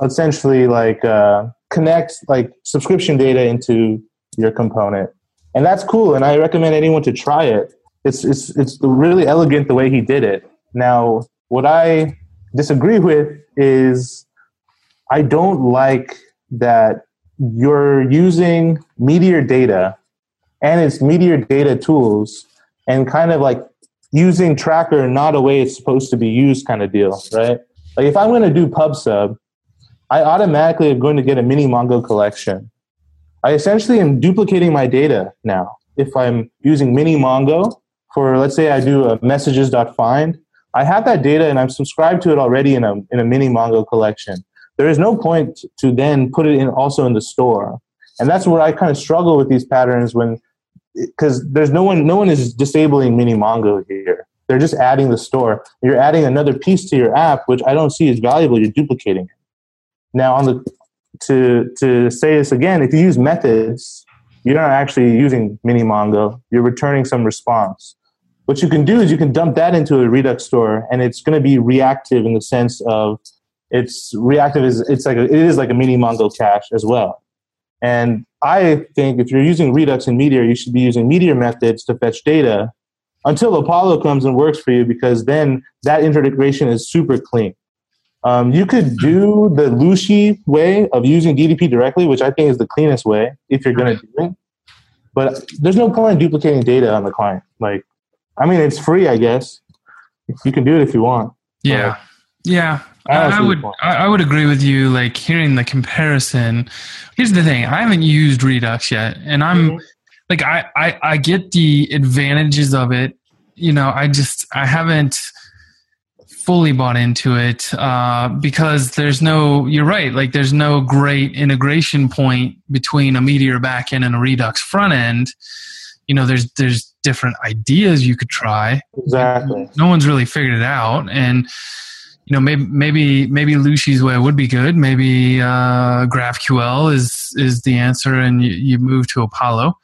essentially like uh, connect like subscription data into your component, and that's cool. And I recommend anyone to try it. It's it's it's really elegant the way he did it. Now, what I disagree with is I don't like that you're using Meteor data and its Meteor data tools and kind of like using Tracker not a way it's supposed to be used kind of deal, right? Like if I'm going to do PubSub, I automatically am going to get a mini Mongo collection. I essentially am duplicating my data now. If I'm using mini Mongo for, let's say I do a messages.find, I have that data and I'm subscribed to it already in a, in a mini Mongo collection. There is no point to then put it in also in the store. And that's where i kind of struggle with these patterns when because there's no one no one is disabling mini mongo here. They're just adding the store. You're adding another piece to your app which i don't see as valuable. You're duplicating it. Now on the to to say this again if you use methods you're not actually using mini mongo you're returning some response what you can do is you can dump that into a redux store and it's going to be reactive in the sense of it's reactive is it's like a, it is like a mini mongo cache as well. And i think if you're using redux and meteor you should be using meteor methods to fetch data until apollo comes and works for you because then that integration is super clean. Um, you could do the lucy way of using ddp directly which i think is the cleanest way if you're going to do it. But there's no point in duplicating data on the client. Like i mean it's free i guess you can do it if you want Yeah. Yeah. I I, would. I, I would agree with you. Like hearing the comparison. Here's the thing: I haven't used Redux yet, and I'm Mhm. like I, I I get the advantages of it. You know, I just I haven't fully bought into it uh, because there's no. You're right. Like there's no great integration point between a Meteor backend and a Redux front end. You know, there's there's different ideas you could try Exactly. no one's really figured it out and you know maybe maybe maybe Lucy's way would be good maybe uh, GraphQL is is the answer and you, you move to Apollo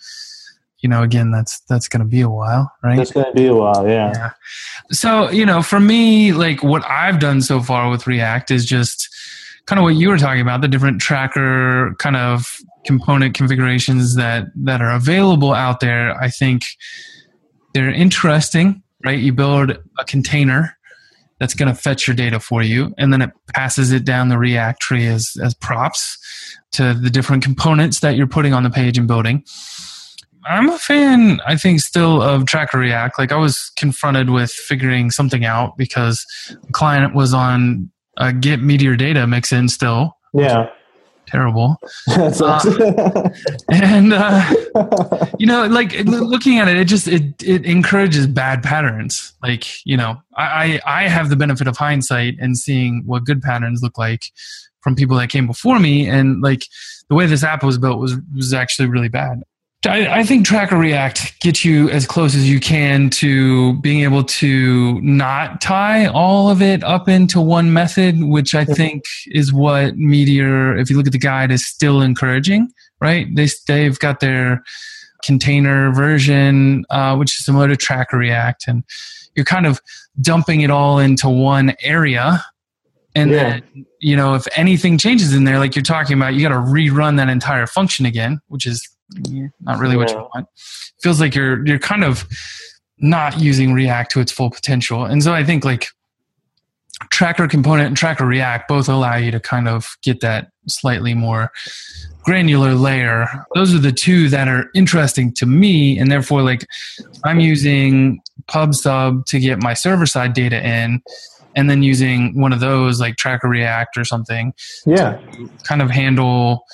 you know again that's that's going to be a while right That's gonna be a while. Yeah. yeah. So, you know, for me, like what I've done so far with React is just kind of what you were talking about, the different tracker kind of component configurations that that are available out there. I think they're interesting, right? You build a container that's going to fetch your data for you and then it passes it down the React tree as as props to the different components that you're putting on the page and building. I'm a fan, I think, still of Tracker React. Like I was confronted with figuring something out because the client was on a Get Meteor Data mix in still. Yeah. Terrible. *laughs* That's And uh, you know, like looking at it, it just it it encourages bad patterns. Like you know, I I I have the benefit of hindsight and seeing what good patterns look like from people that came before me, and like the way this app was built was was actually really bad. I, I think Tracker React gets you as close as you can to being able to not tie all of it up into one method, which I think is what Meteor, if you look at the guide, is still encouraging. Right? They they've got their container version, uh, which is similar to Tracker React, and you're kind of dumping it all into one area. And Yeah. then, you know, if anything changes in there, like you're talking about, you got to rerun that entire function again, which is yeah, not really what you Yeah. want. Feels like you're you're kind of not using React to its full potential. And so I think like tracker component and tracker React both allow you to kind of get that slightly more granular layer. Those are the two that are interesting to me, and therefore like I'm using PubSub to get my server side data in. And then using one of those like Tracker React or something yeah. kind of handle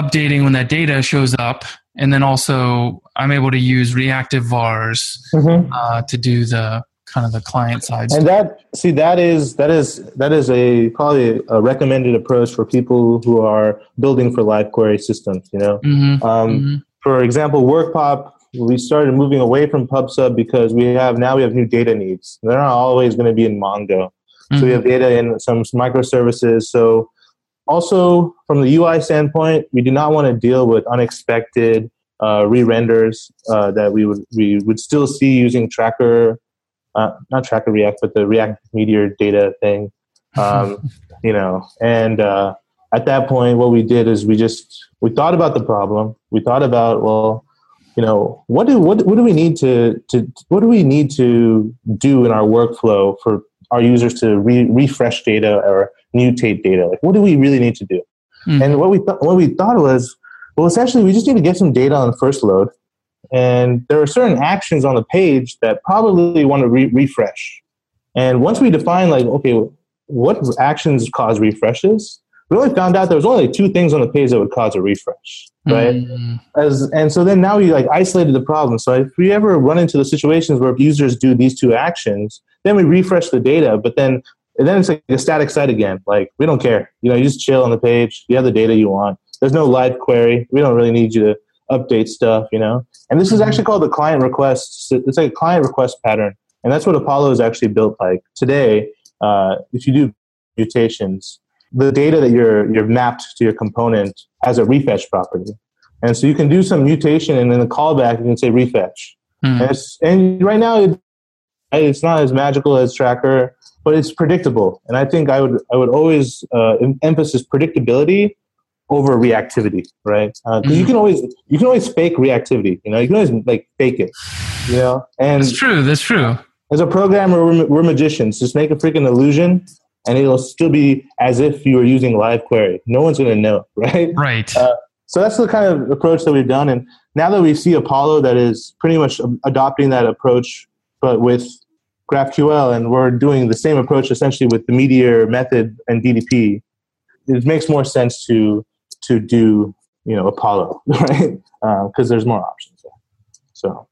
updating when that data shows up and then also i'm able to use reactive vars hmm uh, to do the kind of the client side And that see that is that is that is a probably a recommended approach for people who are building for live query systems. You know, Mhm, um, mhm. for example, WorkPop. We started moving away from PubSub because we have now we have new data needs. They're not always going to be in Mongo. So we Mhm. have data in some microservices. So also from the UI standpoint, we do not want to deal with unexpected uh, re-renders uh, that we would we would still see using Tracker, uh, not Tracker React, but the React Meteor data thing. *laughs* Um, you know, and uh, at that point, what we did is we just we thought about the problem. We thought about well, you know, what do what what do we need to to what do we need to do in our workflow for our users to re- refresh data or mutate data? Like, what do we really need to do? Mhm. And what we th- what we thought was, well, essentially, we just need to get some data on the first load, and there are certain actions on the page that probably want to re- refresh. And once we define, like, okay, what actions cause refreshes, we only found out there was only like two things on the page that would cause a refresh, right? Mhm. As and so then now we like isolated the problem. So if we ever run into the situations where users do these two actions, then we refresh the data, but then and then it's like a static site again. Like we don't care. You know, you just chill on the page. You have the data you want. There's no live query. We don't really need you to update stuff. You know. And this is actually called the client request. It's like a client request pattern, and that's what Apollo is actually built like today. Uh, if you do mutations, the data that you're you're mapped to your component has a refetch property, and so you can do some mutation, and then the callback you can say refetch. Mhm. And, it's, and right now it, it's not as magical as Tracker, but it's predictable. And I think I would I would always uh, em- emphasis predictability over reactivity, right? Uh 'cause you can always you can always fake reactivity. You know, you can always like fake it. You know, and That's true. That's true. as a programmer, we're, we're magicians. Just make a freaking illusion, and it'll still be as if you were using live query. No one's going to know, *laughs* right? Right. Uh, So that's the kind of approach that we've done. And now that we see Apollo that is pretty much adopting that approach, but with GraphQL and we're doing the same approach essentially with the Meteor method and DDP, it makes more sense to to do you know Apollo, *laughs* right? Because uh, there's more options. There. So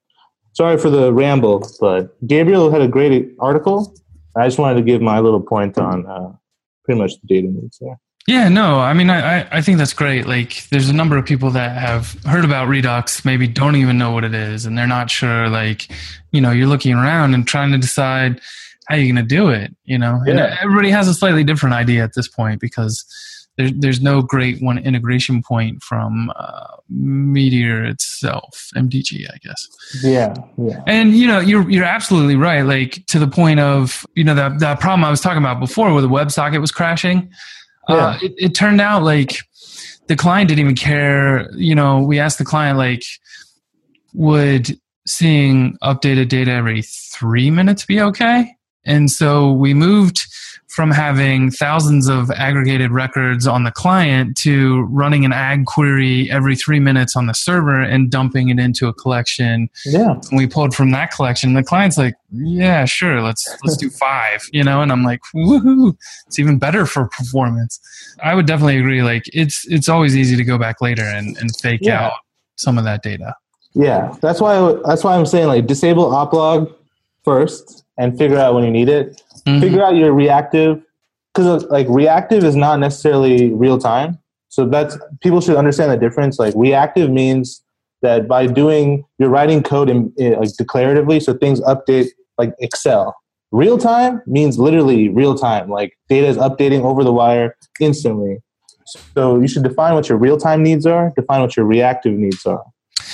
sorry for the ramble, but Gabriel had a great article. I just wanted to give my little point on uh, pretty much the data needs there. Yeah, no, I mean, I, I think that's great. Like, there's a number of people that have heard about Redux, maybe don't even know what it is, and they're not sure. Like, you know, you're looking around and trying to decide how you're going to do it, you know? Yeah. And everybody has a slightly different idea at this point because there, there's no great one integration point from uh, Meteor itself, MDG, I guess. Yeah, yeah. And you know, you're you're absolutely right. Like to the point of you know that that problem I was talking about before, where the WebSocket was crashing. Yeah. Uh, it, it turned out like the client didn't even care. You know, we asked the client like, would seeing updated data every three minutes be okay? And so we moved from having thousands of aggregated records on the client to running an ag query every three minutes on the server and dumping it into a collection. Yeah. And we pulled from that collection. The client's like, yeah, sure, let's let's do five, *laughs* you know, and I'm like, woohoo, it's even better for performance. I would definitely agree. Like it's it's always easy to go back later and, and fake yeah. out some of that data. Yeah. That's why that's why I'm saying like disable oplog first and figure out when you need it Mm-hmm. Figure out your reactive because like reactive is not necessarily real time. So that's people should understand the difference. Like reactive means that by doing you're writing code in, in like declaratively, so things update like Excel. Real time means literally real time. Like data is updating over the wire instantly. So you should define what your real time needs are. Define what your reactive needs are.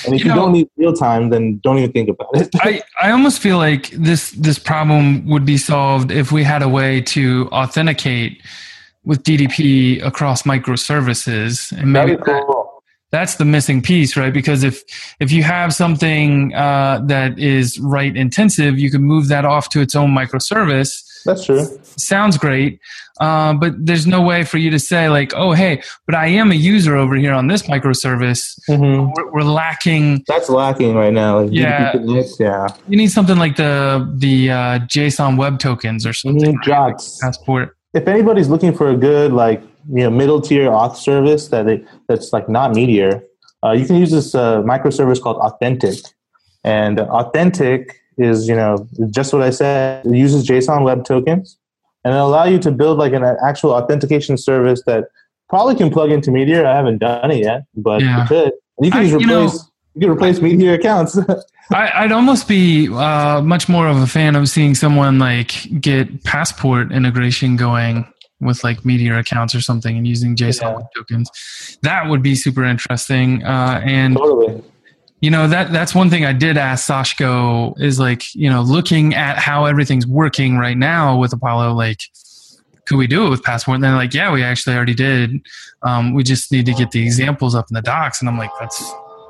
And if you, you know, don't need real time, then don't even think about it. I, *laughs* I almost feel like this this problem would be solved if we had a way to authenticate with DDP across microservices. And maybe cool. that, that's the missing piece, right? Because if if you have something uh, that is write intensive, you can move that off to its own microservice. That's true. Sounds great. Uh, but there's no way for you to say like, oh, hey, but I am a user over here on this microservice. Mm-hmm. We're, we're, lacking. That's lacking right now. Like yeah, yeah. You need something like the the uh, JSON web tokens or something. Mm-hmm. Right? Passport. If anybody's looking for a good like you know middle tier auth service that they, that's like not Meteor, uh, you can use this uh, microservice called Authentic, and Authentic is you know just what I said. It uses JSON web tokens and it'll allow you to build like an actual authentication service that probably can plug into Meteor. I haven't done it yet, but yeah. you could. And you can I, just replace. You, know, you can replace Meteor accounts. *laughs* I, would almost be uh, much more of a fan of seeing someone like get passport integration going with like Meteor accounts or something and using JSON yeah. tokens. That would be super interesting. Uh, and totally you know that that's one thing I did ask Sashko is like you know looking at how everything's working right now with Apollo like could we do it with Passport and they're like yeah we actually already did um, we just need to get the examples up in the docs and I'm like that's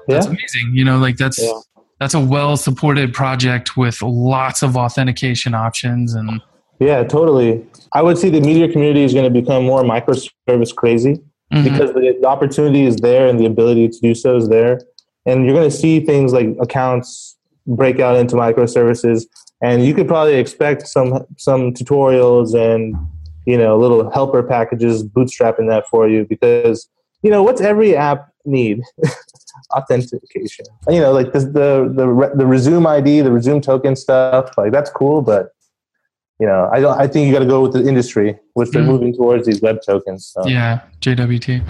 that's yeah. amazing you know like that's yeah. that's a well supported project with lots of authentication options and yeah totally I would say the Meteor community is going to become more microservice crazy mm-hmm. because the, the opportunity is there and the ability to do so is there and you're going to see things like accounts break out into microservices. And you could probably expect some some tutorials and you know little helper packages bootstrapping that for you because you know what's every app need? *laughs* Authentication. You know like the the the, the resume id the resume token stuff like that's cool but you know, I don't. I think you got to go with the industry, which they're mm. moving towards these web tokens. So. Yeah, JWT.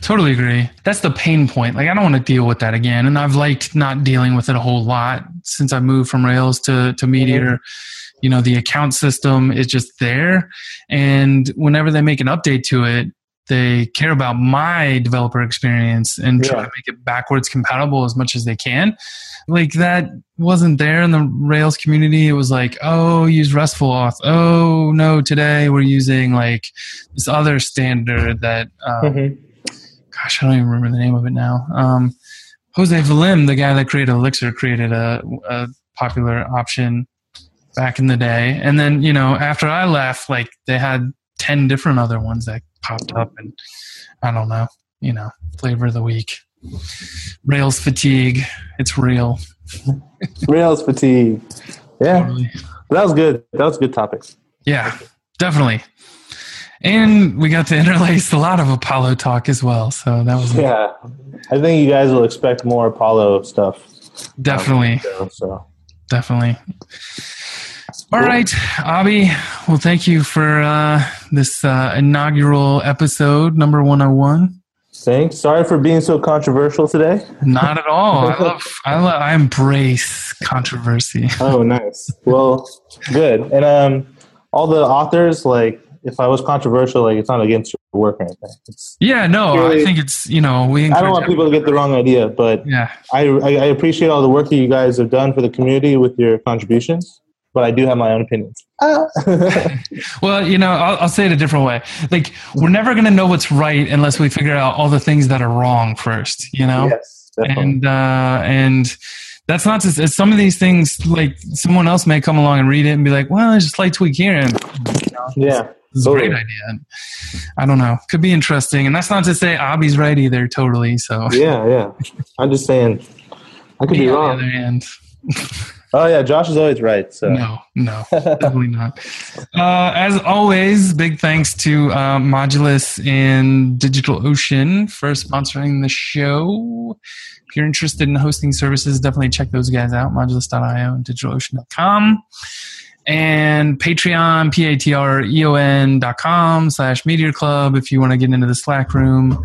Totally agree. That's the pain point. Like, I don't want to deal with that again, and I've liked not dealing with it a whole lot since I moved from Rails to to Meteor. Mm-hmm. You know, the account system is just there, and whenever they make an update to it, they care about my developer experience and yeah. try to make it backwards compatible as much as they can. Like that wasn't there in the Rails community. It was like, oh, use RESTful auth. Oh no, today we're using like this other standard that, um, mm-hmm. gosh, I don't even remember the name of it now. Um, Jose Valim, the guy that created Elixir, created a, a popular option back in the day. And then, you know, after I left, like they had 10 different other ones that popped up and I don't know, you know, flavor of the week. Rails fatigue. It's real. *laughs* Rails fatigue. Yeah. Totally. that was good. That was good topics. Yeah, definitely. And we got to interlace a lot of Apollo talk as well. So that was Yeah, I think you guys will expect more Apollo stuff. definitely, So, so. definitely. All right, Abhi. Well, thank you for uh, this uh, inaugural episode, number 101. thanks. Sorry for being so controversial today. Not at all. I love, I love, I embrace controversy. Oh, nice. Well, good. And um, all the authors, like, if I was controversial, like, it's not against your work or anything. It's, Yeah, no, I think it's, you know, we I don't want people to get the wrong idea, but Yeah, I, I I appreciate all the work that you guys have done for the community with your contributions. But I do have my own opinions. Ah. *laughs* Well, you know, I'll, I'll say it a different way. Like, we're never going to know what's right unless we figure out all the things that are wrong first, you know? yes, definitely. And, uh, and that's not just some of these things, like, someone else may come along and read it and be like, well, there's a slight tweak here. And yeah, it's a great idea. I don't know. Could be interesting. And that's not to say Abhi's right either, totally. So, yeah, yeah. I'm just saying, I could be on wrong. *laughs* Oh yeah, Josh is always right. So No, no, definitely not. Uh, as always, big thanks to uh, Modulus and DigitalOcean for sponsoring the show. If you're interested in hosting services, definitely check those guys out, modulus.io and digitalocean.com. And Patreon, P-A-T-R-E-O-N dot com slash Meteor Club if you want to get into the Slack room.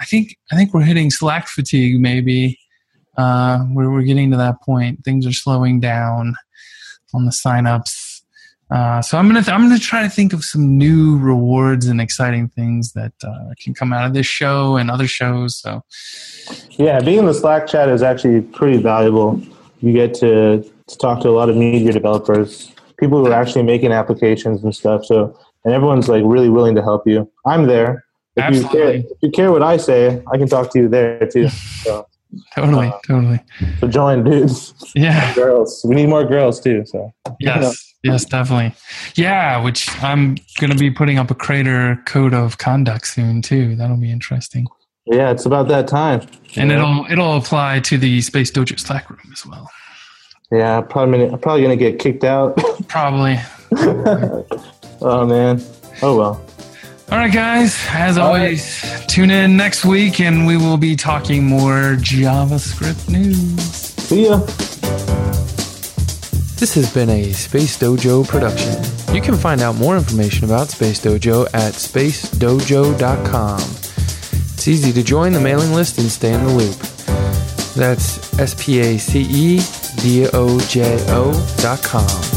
I think I think we're hitting Slack fatigue maybe. Uh, we're, we're getting to that point. Things are slowing down on the signups. Uh, so I'm gonna th- I'm gonna try to think of some new rewards and exciting things that uh, can come out of this show and other shows. So yeah, being in the Slack chat is actually pretty valuable. You get to, to talk to a lot of Meteor developers, people who are actually making applications and stuff. So and everyone's like really willing to help you. I'm there. If you, care, Absolutely. if you care what I say, I can talk to you there too. *laughs* So, totally, Uh, totally, so join, dudes. yeah, *laughs* girls. We need more girls too. So yes, yes, definitely, yeah. Which I'm gonna be putting up a Crater code of conduct soon too. That'll be interesting, yeah, it's about that time. and Yeah. it'll it'll apply to the Space Dojo Slack room as well. Yeah, probably I'm probably gonna get kicked out. *laughs* Probably. oh man. Oh well. All right, guys. As oh, All always, tune in next week and we will be talking more JavaScript news. See ya. This has been a Space Dojo production. You can find out more information about Space Dojo at spacedojo.com. It's easy to join the mailing list and stay in the loop. That's S P A C E D O J O dot com.